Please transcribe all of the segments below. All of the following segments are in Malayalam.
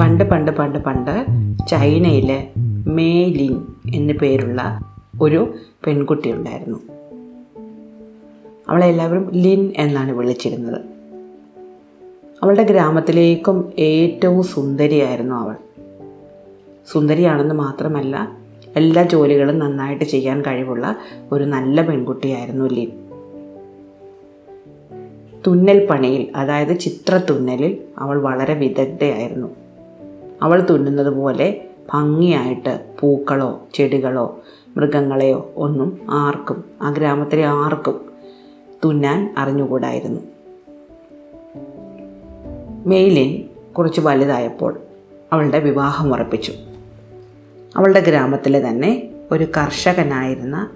പണ്ട് പണ്ട് പണ്ട് പണ്ട് ചൈനയിലെ മേലിൻ എന്നു പേരുള്ള ഒരു പെൺകുട്ടി ഉണ്ടായിരുന്നു അവളെ എല്ലാവരും ലിൻ എന്നാണ് വിളിച്ചിരുന്നത്. അവളുടെ ഗ്രാമത്തിലേക്കും ഏറ്റവും സുന്ദരിയായിരുന്നു അവൾ. സുന്ദരിയാണെന്ന് മാത്രമല്ല എല്ലാ ജോലികളും നന്നായിട്ട് ചെയ്യാൻ കഴിവുള്ള ഒരു നല്ല പെൺകുട്ടിയായിരുന്നു ലിൻ. തുന്നൽ പണിയിൽ അതായത് ചിത്രത്തുന്നലിൽ അവൾ വളരെ വിദഗ്ധയായിരുന്നു. അവൾ തുന്നുന്നത് പോലെ ഭംഗിയായിട്ട് പൂക്കളോ ചെടികളോ മൃഗങ്ങളെയോ ഒന്നും ആർക്കും ആ ഗ്രാമത്തിലെ ആർക്കും തുന്നാൻ അറിഞ്ഞുകൂടായിരുന്നു. മെയിലിൻ കുറച്ച് വലുതായപ്പോൾ അവളുടെ വിവാഹം ഉറപ്പിച്ചു. അവളുടെ ഗ്രാമത്തിലെ തന്നെ ഒരു കർഷകനായിരുന്ന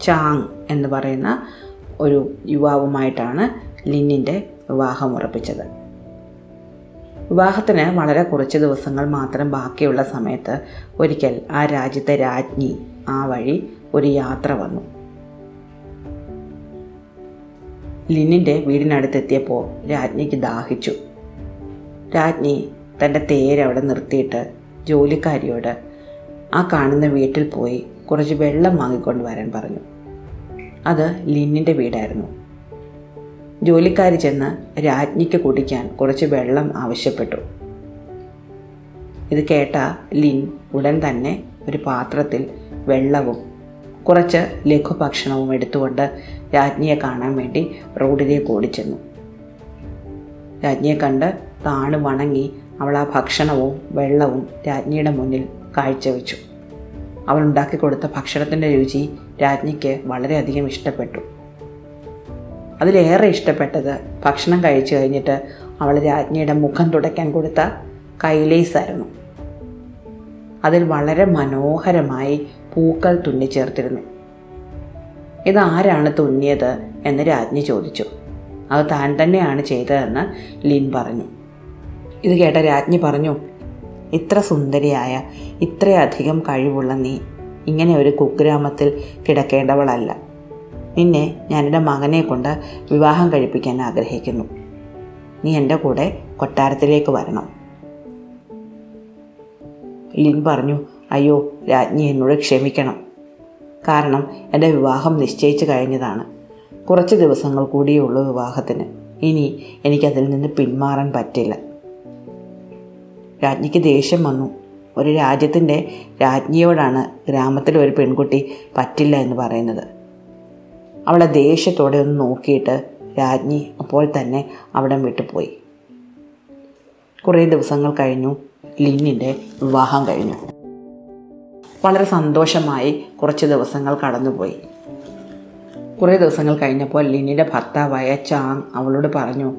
ചാങ് എന്ന് പറയുന്ന ഒരു യുവാവുമായിട്ടാണ് ലിന്നിന്റെ വിവാഹം ഉറപ്പിച്ചത്. വിവാഹത്തിന് വളരെ കുറച്ച് ദിവസങ്ങൾ മാത്രം ബാക്കിയുള്ള സമയത്ത് ഒരിക്കൽ ആ രാജ്യത്തെ രാജ്ഞി ആ വഴി ഒരു യാത്ര വന്നു. ലിനിന്റെ വീടിനടുത്തെത്തിയപ്പോൾ രാജ്ഞിക്ക് ദാഹിച്ചു. രാജ്ഞി തന്റെ അവിടെ നിർത്തിയിട്ട് ജോലിക്കാരിയോട് ആ കാണുന്ന വീട്ടിൽ പോയി കുറച്ച് വെള്ളം വാങ്ങിക്കൊണ്ട് വരാൻ പറഞ്ഞു. അത് ലിന്നിന്റെ വീടായിരുന്നു. ജോലിക്കാരി ചെന്ന് രാജ്ഞിക്ക് കുടിക്കാൻ കുറച്ച് വെള്ളം ആവശ്യപ്പെട്ടു. ഇത് കേട്ട ലിൻ ഉടൻ തന്നെ ഒരു പാത്രത്തിൽ വെള്ളവും കുറച്ച് ലഘുഭക്ഷണവും എടുത്തുകൊണ്ട് രാജ്ഞിയെ കാണാൻ വേണ്ടി റോഡിലേക്ക് ഓടിച്ചെന്നു രാജ്ഞിയെ കണ്ട് താണു വണങ്ങി അവൾ ആ ഭക്ഷണവും വെള്ളവും രാജ്ഞിയുടെ മുന്നിൽ കാഴ്ചവെച്ചു. അവൾ ഉണ്ടാക്കി കൊടുത്ത ഭക്ഷണത്തിന്റെ രുചി രാജ്ഞിക്ക് വളരെയധികം ഇഷ്ടപ്പെട്ടു. അതിലേറെ ഇഷ്ടപ്പെട്ടത് ഭക്ഷണം കഴിച്ചു കഴിഞ്ഞിട്ട് അവൾ രാജ്ഞിയുടെ മുഖം തുടയ്ക്കാൻ കൊടുത്ത കൈലേസായിരുന്നു അതിൽ വളരെ മനോഹരമായി പൂക്കൾ തുന്നിച്ചേർത്തിരുന്നു ഇതാരാണ് തുന്നിയത് എന്ന് രാജ്ഞി ചോദിച്ചു. അത് താൻ തന്നെയാണ് ചെയ്തതെന്ന് ലിൻ പറഞ്ഞു. ഇത് കേട്ട രാജ്ഞി പറഞ്ഞു ഇത്ര സുന്ദരിയായ ഇത്രയധികം കഴിവുള്ള നീ ഇങ്ങനെ ഒരു കുഗ്രാമത്തിൽ കിടക്കേണ്ടവളല്ല. നിന്നെ ഞാനെന്റെ മകനെ കൊണ്ട് വിവാഹം കഴിപ്പിക്കാൻ ആഗ്രഹിക്കുന്നു. നീ എന്റെ കൂടെ കൊട്ടാരത്തിലേക്ക് വരണം. ലിൻ പറഞ്ഞു അയ്യോ രാജ്ഞി എന്നോട് ക്ഷമിക്കണം. കാരണം എന്റെ വിവാഹം നിശ്ചയിച്ചു കഴിഞ്ഞതാണ്. കുറച്ച് ദിവസങ്ങൾ കൂടിയേ ഉള്ളൂ വിവാഹത്തിന്. ഇനി എനിക്കതിൽ നിന്ന് പിന്മാറാൻ പറ്റില്ല. രാജ്ഞിക്ക് ദേഷ്യം വന്നു. ഒരു രാജ്യത്തിന്റെ രാജ്ഞിയോടാണ് ഗ്രാമത്തിലെ ഒരു പെൺകുട്ടി പറ്റില്ല എന്ന് പറയുന്നത്. അവളെ ദേഷ്യത്തോടെ ഒന്ന് നോക്കിയിട്ട് രാജ്ഞി അപ്പോൾ തന്നെ അവിടം വിട്ടുപോയി കുറേ ദിവസങ്ങൾ കഴിഞ്ഞു. ലിന്നിന്റെ വിവാഹം കഴിഞ്ഞു. വളരെ സന്തോഷമായി കുറച്ച് ദിവസങ്ങൾ കടന്നുപോയി. കുറേ ദിവസങ്ങൾ കഴിഞ്ഞപ്പോൾ ലിന്നിന്റെ ഭർത്താവായ ചാങ് അവളോട് പറഞ്ഞു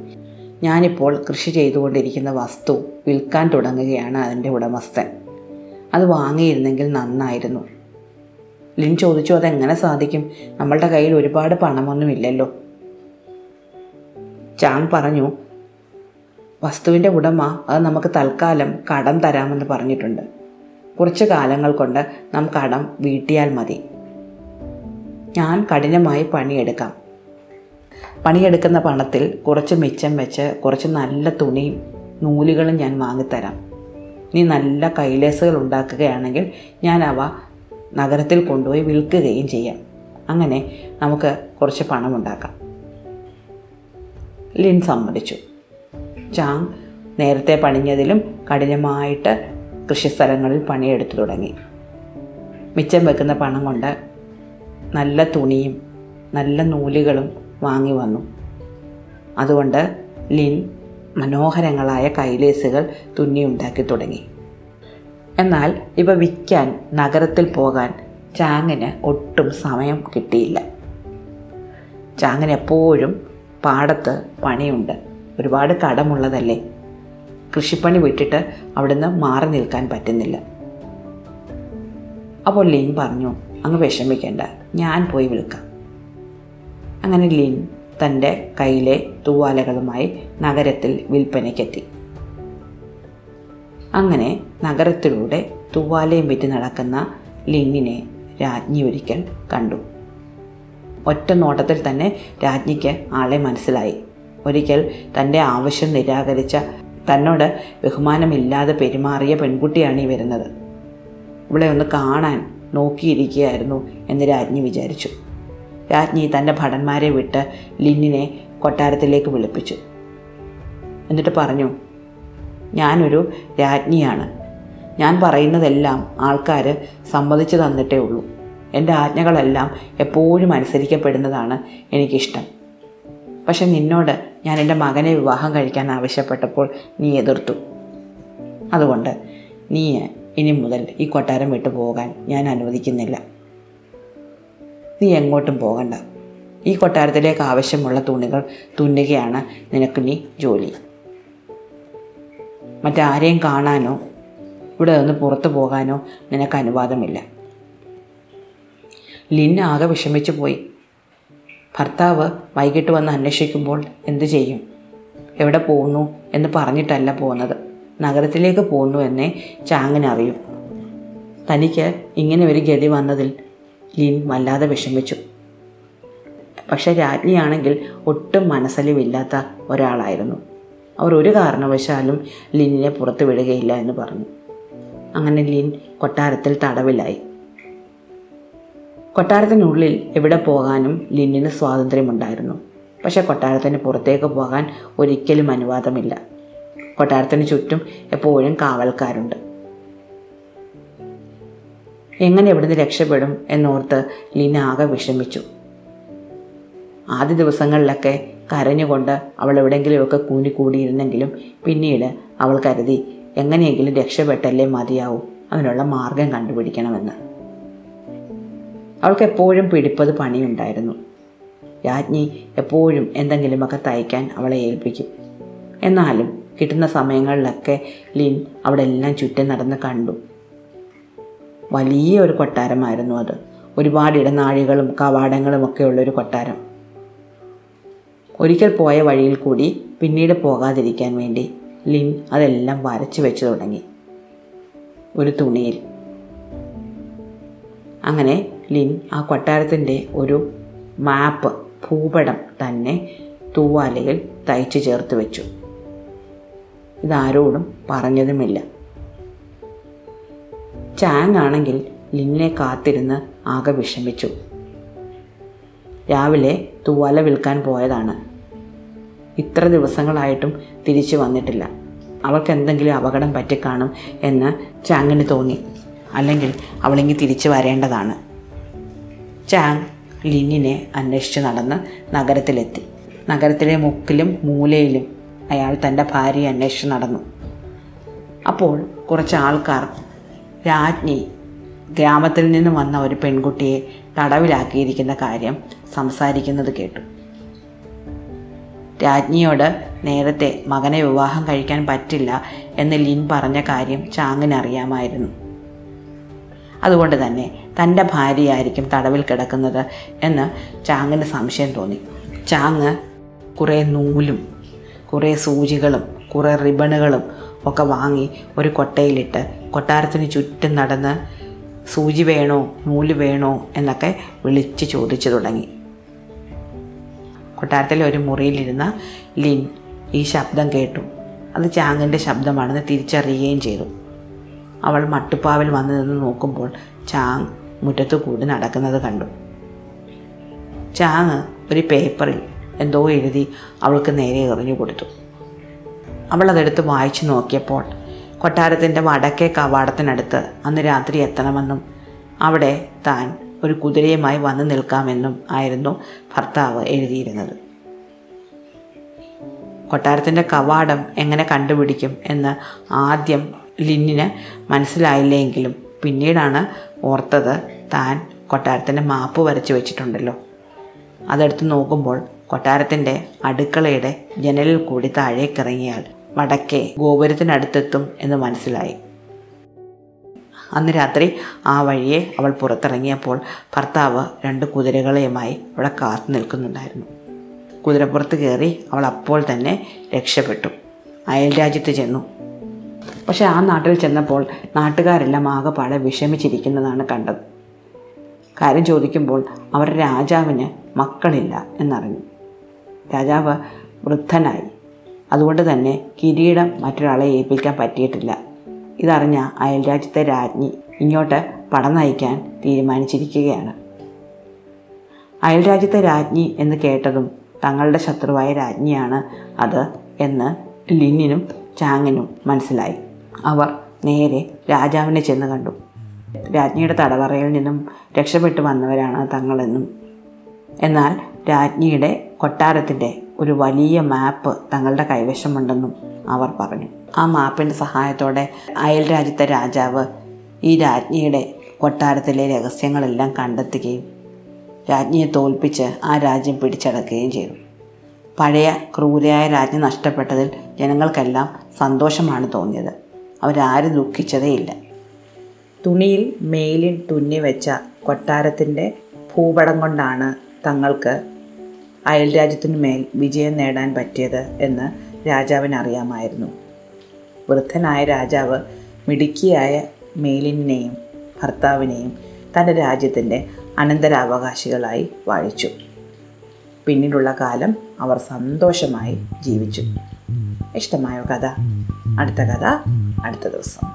ഞാനിപ്പോൾ കൃഷി ചെയ്തുകൊണ്ടിരിക്കുന്ന വസ്തു വിൽക്കാൻ തുടങ്ങുകയാണ് അതിന്റെ ഉടമസ്ഥൻ. അത് വാങ്ങിയിരുന്നെങ്കിൽ നന്നായിരുന്നു. ലിൻ ചോദിച്ചു അതെങ്ങനെ സാധിക്കും? നമ്മളുടെ കയ്യിൽ ഒരുപാട് പണമൊന്നുമില്ലല്ലോ. ചാങ് പറഞ്ഞു വസ്തുവിന്റെ ഉടമ അത് നമുക്ക് തൽക്കാലം കടം തരാമെന്ന് പറഞ്ഞിട്ടുണ്ട്. കുറച്ച് കാലങ്ങൾ കൊണ്ട് നാം കടം വീട്ടിയാൽ മതി. ഞാൻ കഠിനമായി പണിയെടുക്കാം. പണിയെടുക്കുന്ന പണത്തിൽ കുറച്ച് മിച്ചം വെച്ച് കുറച്ച് നല്ല തുണിയും നൂലുകളും ഞാൻ വാങ്ങിത്തരാം. നീ നല്ല കൈലേസുകൾ ഉണ്ടാക്കുകയാണെങ്കിൽ ഞാൻ അവ നഗരത്തിൽ കൊണ്ടുപോയി വിൽക്കുകയും ചെയ്യാം. അങ്ങനെ നമുക്ക് കുറച്ച് പണമുണ്ടാക്കാം. ലിൻ സമ്മതിച്ചു. ചാങ് നേരത്തെ പണിഞ്ഞതിലും കഠിനമായിട്ട് കൃഷിസ്ഥലങ്ങളിൽ പണിയെടുത്തു തുടങ്ങി. മിച്ചം വെക്കുന്ന പണം കൊണ്ട് നല്ല തുണിയും നല്ല നൂലുകളും വാങ്ങി വന്നു. അതുകൊണ്ട് ലിൻ മനോഹരങ്ങളായ കൈലേസുകൾ തുന്നിയുണ്ടാക്കി തുടങ്ങി. എന്നാൽ ഇവ വിൽക്കാൻ നഗരത്തിൽ പോകാൻ ചാങ്ങിന് ഒട്ടും സമയം കിട്ടിയില്ല. ചാങ്ങിന് എപ്പോഴും പാടത്ത് പണിയുണ്ട്. ഒരുപാട് കടമുള്ളതല്ലേ? കൃഷിപ്പണി വിട്ടിട്ട് അവിടുന്ന് മാറി നിൽക്കാൻ പറ്റുന്നില്ല. അപ്പോൾ ലീൻ പറഞ്ഞു അങ്ങ് വിഷമിക്കേണ്ട ഞാൻ പോയി വിൽക്കാം. അങ്ങനെ ലീൻ തന്റെ കയ്യിലെ തൂവാലകളുമായി നഗരത്തിൽ വിൽപ്പനയ്ക്കെത്തി. അങ്ങനെ നഗരത്തിലൂടെ തൂവാലയും വിറ്റ് നടക്കുന്ന ലിന്നിനെ രാജ്ഞി ഒരിക്കൽ കണ്ടു. ഒറ്റ നോട്ടത്തിൽ തന്നെ രാജ്ഞിക്ക് ആളെ മനസ്സിലായി. ഒരിക്കൽ തന്റെ ആവശ്യം നിരാകരിച്ച തന്നോട് ബഹുമാനമില്ലാതെ പെരുമാറിയ പെൺകുട്ടിയാണ് ഈ വരുന്നത്. ഇവിടെ ഒന്ന് കാണാൻ നോക്കിയിരിക്കുകയായിരുന്നു എന്ന് രാജ്ഞി വിചാരിച്ചു. രാജ്ഞി തന്റെ ഭടന്മാരെ വിട്ട് ലിന്നിനെ കൊട്ടാരത്തിലേക്ക് വിളിപ്പിച്ചു. എന്നിട്ട് പറഞ്ഞു ഞാനൊരു രാജ്ഞിയാണ്. ഞാൻ പറയുന്നതെല്ലാം ആൾക്കാർ സമ്മതിച്ചു തന്നിട്ടേ ഉള്ളൂ. എന്റെ ആജ്ഞകളെല്ലാം എപ്പോഴും അനുസരിക്കപ്പെടുന്നതാണ് എനിക്കിഷ്ടം. പക്ഷെ നിന്നോട് ഞാൻ എന്റെ മകനെ വിവാഹം കഴിക്കാൻ ആവശ്യപ്പെട്ടപ്പോൾ നീ എതിർത്തു. അതുകൊണ്ട് നീ ഇനി മുതൽ ഈ കൊട്ടാരം വിട്ടു പോകാൻ ഞാൻ അനുവദിക്കുന്നില്ല. നീ എങ്ങോട്ടും പോകണ്ട. ഈ കൊട്ടാരത്തിലേക്ക് ആവശ്യമുള്ള തുണികൾ തുന്നുകയാണ് നിനക്ക് നീ ജോലി. മറ്റാരെയും കാണാനോ ഇവിടെ നിന്ന് പുറത്തു പോകാനോ നിനക്ക് അനുവാദമില്ല. ലിൻ ആകെ വിഷമിച്ചു പോയി. ഭർത്താവ് വൈകിട്ട് വന്ന് അന്വേഷിക്കുമ്പോൾ എന്തു ചെയ്യും? എവിടെ പോകുന്നു എന്ന് പറഞ്ഞിട്ടല്ല പോകുന്നത് നഗരത്തിലേക്ക് പോകുന്നു എന്നേ ചാങ്ങിനറിയും തനിക്ക് ഇങ്ങനെ ഒരു ഗതി വന്നതിൽ ലിൻ വല്ലാതെ വിഷമിച്ചു. പക്ഷെ രാജ്ഞിയാണെങ്കിൽ ഒട്ടും മനസ്സലിവില്ലാത്ത ഒരാളായിരുന്നു. അവർ ഒരു കാരണവശാലും ലിനിനെ പുറത്തു വിടുകയില്ല എന്ന് പറഞ്ഞു. അങ്ങനെ ലിൻ കൊട്ടാരത്തിൽ തടവിലായി. കൊട്ടാരത്തിനുള്ളിൽ എവിടെ പോകാനും ലിന്നിന് സ്വാതന്ത്ര്യമുണ്ടായിരുന്നു. പക്ഷെ കൊട്ടാരത്തിന് പുറത്തേക്ക് പോകാൻ ഒരിക്കലും അനുവാദമില്ല. കൊട്ടാരത്തിന് ചുറ്റും എപ്പോഴും കാവൽക്കാരുണ്ട്. എങ്ങനെ ഇവിടുന്ന് രക്ഷപ്പെടും എന്നോർത്ത് ലിൻ ആകെ വിഷമിച്ചു. ആദ്യ ദിവസങ്ങളിലൊക്കെ കരഞ്ഞുകൊണ്ട് അവൾ എവിടെയെങ്കിലുമൊക്കെ കൂനിക്കൂടിയിരുന്നെങ്കിലും പിന്നീട് അവൾ കരുതി എങ്ങനെയെങ്കിലും രക്ഷപ്പെട്ടല്ലേ മതിയാവൂ അവനുള്ള മാർഗം കണ്ടുപിടിക്കണമെന്ന്. അവൾക്ക് എപ്പോഴും പിടിപ്പത് പണിയുണ്ടായിരുന്നു. രാജ്ഞി എപ്പോഴും എന്തെങ്കിലുമൊക്കെ തയ്ക്കാൻ അവളെ ഏൽപ്പിക്കും. എന്നാലും കിട്ടുന്ന സമയങ്ങളിലൊക്കെ ലിൻ അവിടെ എല്ലാം ചുറ്റും നടന്ന് കണ്ടു. വലിയ ഒരു കൊട്ടാരമായിരുന്നു അത്. ഒരുപാട് ഇടനാഴികളും കവാടങ്ങളും ഒക്കെ ഉള്ളൊരു കൊട്ടാരം. ഒരിക്കൽ പോയ വഴിയിൽ കൂടി പിന്നീട് പോകാതിരിക്കാൻ വേണ്ടി ലിൻ അതെല്ലാം വരച്ചു വെച്ചു തുടങ്ങി. ഒരു തുണിയിൽ. അങ്ങനെ ലിൻ ആ കൊട്ടാരത്തിന്റെ ഒരു മാപ്പ് ഭൂപടം തന്നെ തൂവാലയിൽ തയ്ച്ചു ചേർത്ത് വെച്ചു. ഇതാരോടും പറഞ്ഞതുമില്ല. ചാങ് ആണെങ്കിൽ ലിന്നിനെ കാത്തിരുന്ന് ആകെ വിഷമിച്ചു. രാവിലെ തൂവാല വിൽക്കാൻ പോയതാണ്. ഇത്ര ദിവസങ്ങളായിട്ടും തിരിച്ചു വന്നിട്ടില്ല. അവൾക്ക് എന്തെങ്കിലും അപകടം പറ്റിക്കാണും എന്ന് ചാങ്ങിന് തോന്നി. അല്ലെങ്കിൽ അവളിങ്ങി തിരിച്ചു വരേണ്ടതാണ്. ചാങ് ലിന്നിനെ അന്വേഷിച്ച് നടന്ന് നഗരത്തിലെത്തി. നഗരത്തിലെ മുക്കിലും മൂലയിലും അയാൾ തന്റെ ഭാര്യയെ അന്വേഷിച്ച് നടന്നു. അപ്പോൾ കുറച്ച് ആൾക്കാർ രാജ്ഞി ഗ്രാമത്തിൽ നിന്ന് വന്ന ഒരു പെൺകുട്ടിയെ തടവിലാക്കിയിരിക്കുന്ന കാര്യം സംസാരിക്കുന്നത് കേട്ടു. രാജ്ഞിയോട് നേരത്തെ മകനെ വിവാഹം കഴിക്കാൻ പറ്റില്ല എന്ന് ലിൻ പറഞ്ഞ കാര്യം ചാങ്ങിന് അറിയാമായിരുന്നു അതുകൊണ്ട് തന്നെ തന്റെ ഭാര്യയായിരിക്കും തടവിൽ കിടക്കുന്നത് എന്ന് ചാങ്ങിന് സംശയം തോന്നി. ചാങ് കുറേ നൂലും കുറേ സൂചികളും കുറേ റിബണുകളും ഒക്കെ വാങ്ങി ഒരു കൊട്ടയിലിട്ട് കൊട്ടാരത്തിന് ചുറ്റും നടന്ന് സൂചി വേണോ നൂൽ വേണോ എന്നൊക്കെ വിളിച്ച് ചോദിച്ചു തുടങ്ങി. കൊട്ടാരത്തിലെ ഒരു മുറിയിലിരുന്ന ലിൻ ഈ ശബ്ദം കേട്ടു. അത് ചാങ്ങിന്റെ ശബ്ദമാണെന്ന് തിരിച്ചറിയുകയും ചെയ്തു. അവൾ മട്ടുപ്പാവിൽ വന്നു നിന്ന് നോക്കുമ്പോൾ ചാങ് മുറ്റത്തു കൂടി നടക്കുന്നത് കണ്ടു. ചാങ് ഒരു പേപ്പറിൽ എന്തോ എഴുതി അവൾക്ക് നേരെ എറിഞ്ഞു കൊടുത്തു. അവൾ അതെടുത്ത് വായിച്ചു നോക്കിയപ്പോൾ കൊട്ടാരത്തിന്റെ വടക്കേ കവാടത്തിനടുത്ത് അന്ന് രാത്രി എത്തണമെന്നും അവിടെ താൻ ഒരു കുതിരയുമായി വന്നു നിൽക്കാമെന്നും ആയിരുന്നു ഭർത്താവ് എഴുതിയിരുന്നത്. കൊട്ടാരത്തിന്റെ കവാടം എങ്ങനെ കണ്ടുപിടിക്കും എന്ന് ആദ്യം ലിന്നിന് മനസ്സിലായില്ലെങ്കിലും പിന്നീടാണ് ഓർത്തത് താൻ കൊട്ടാരത്തിന്റെ മാപ്പ് വരച്ചു വെച്ചിട്ടുണ്ടല്ലോ. അതെടുത്ത് നോക്കുമ്പോൾ കൊട്ടാരത്തിന്റെ അടുക്കളയുടെ ജനലിൽ കൂടി താഴേക്കിറങ്ങിയാൽ വടക്കേ ഗോപുരത്തിനടുത്തെത്തും എന്ന് മനസ്സിലായി. അന്ന് രാത്രി ആ വഴിയെ അവൾ പുറത്തിറങ്ങിയപ്പോൾ ഭർത്താവ് രണ്ട് കുതിരകളെയുമായി അവിടെ കാത്തു നിൽക്കുന്നുണ്ടായിരുന്നു. കുതിരപ്പുറത്ത് കയറി അവൾ അപ്പോൾ തന്നെ രക്ഷപ്പെട്ടു. അയൽ രാജ്യത്ത് ചെന്നു. പക്ഷേ ആ നാട്ടിൽ ചെന്നപ്പോൾ നാട്ടുകാരെല്ലാം ആകെപ്പാടെ വിഷമിച്ചിരിക്കുന്നതാണ് കണ്ടത്. കാര്യം ചോദിക്കുമ്പോൾ അവരുടെ രാജാവിന് മക്കളില്ല എന്നറിഞ്ഞു. രാജാവ് വൃദ്ധനായി. അതുകൊണ്ട് തന്നെ കിരീടം മറ്റൊരാളെ ഏൽപ്പിക്കാൻ പറ്റിയിട്ടില്ല. ഇതറിഞ്ഞ അയൽരാജ്യത്തെ രാജ്ഞി ഇങ്ങോട്ട് പടം നയിക്കാൻ തീരുമാനിച്ചിരിക്കുകയാണ്. അയൽരാജ്യത്തെ രാജ്ഞി എന്ന് കേട്ടതും തങ്ങളുടെ ശത്രുവായ രാജ്ഞിയാണ് അത് എന്ന് ലിന്നിനും ചാങ്ങിനും മനസ്സിലായി. അവർ നേരെ രാജാവിനെ ചെന്ന് കണ്ടു. രാജ്ഞിയുടെ തടവറയിൽ നിന്നും രക്ഷപ്പെട്ടു വന്നവരാണ് തങ്ങളെന്നും. എന്നാൽ രാജ്ഞിയുടെ കൊട്ടാരത്തിന്റെ ഒരു വലിയ മാപ്പ് തങ്ങളുടെ കൈവശമുണ്ടെന്നും അവർ പറഞ്ഞു. ആ മാപ്പിന്റെ സഹായത്തോടെ അയൽ രാജ്യത്തെ രാജാവ് ഈ രാജ്ഞിയുടെ കൊട്ടാരത്തിലെ രഹസ്യങ്ങളെല്ലാം കണ്ടെത്തുകയും രാജ്ഞിയെ തോൽപ്പിച്ച് ആ രാജ്യം പിടിച്ചടക്കുകയും ചെയ്തു. പഴയ ക്രൂരയായ രാജ്ഞി നഷ്ടപ്പെട്ടതിൽ ജനങ്ങൾക്കെല്ലാം സന്തോഷമാണ് തോന്നിയത്. അവരാരും ദുഃഖിച്ചതേയില്ല. തുണിയിൽ മേലിൽ തുന്നി വെച്ച കൊട്ടാരത്തിന്റെ ഭൂപടം കൊണ്ടാണ് തങ്ങൾക്ക് അയൽരാജ്യത്തിനു മേൽ വിജയം നേടാൻ പറ്റിയത് എന്ന് രാജാവിന് അറിയാമായിരുന്നു വൃദ്ധനായ രാജാവ് മിടുക്കിയായ മേലിനെയും ഭർത്താവിനെയും തന്റെ രാജ്യത്തിന്റെ അനന്തരാവകാശികളായി വാഴിച്ചു. പിന്നീടുള്ള കാലം അവർ സന്തോഷമായി ജീവിച്ചു. ഇഷ്ടമായ കഥ? അടുത്ത കഥ അടുത്ത ദിവസം.